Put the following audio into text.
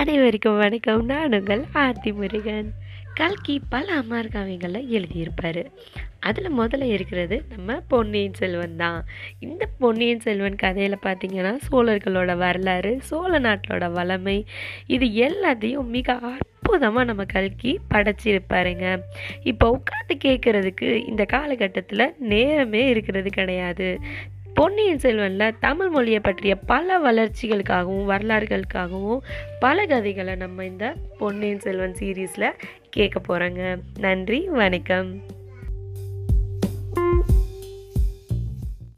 அனைவருக்கும் வணக்கம். நான் உங்கள் ஆர்த்தி முருகன். கல்கி பல அமர் காவியங்களை எழுதியிருப்பார். அதில் முதல்ல இருக்கிறது நம்ம பொன்னியின் செல்வன் தான். இந்த பொன்னியின் செல்வன் கதையில் பார்த்திங்கன்னா சோழர்களோட வரலாறு சோழ நாட்டோட வளமை இது எல்லாத்தையும் மிக அற்புதமாக நம்ம கல்கி படைச்சிருப்பாருங்க. இப்போ உட்காந்து கேட்குறதுக்கு இந்த காலகட்டத்தில் நேரமே இருக்கிறது கிடையாது. பொன்னியின் செல்வனில் தமிழ் மொழியை பற்றிய பல வளர்ச்சிகளுக்காகவும் வரலாறுகளுக்காகவும் பல கதைகளை நம்ம இந்த பொன்னியின் செல்வன் சீரீஸில் கேட்க போகிறோங்க நன்றி வணக்கம்.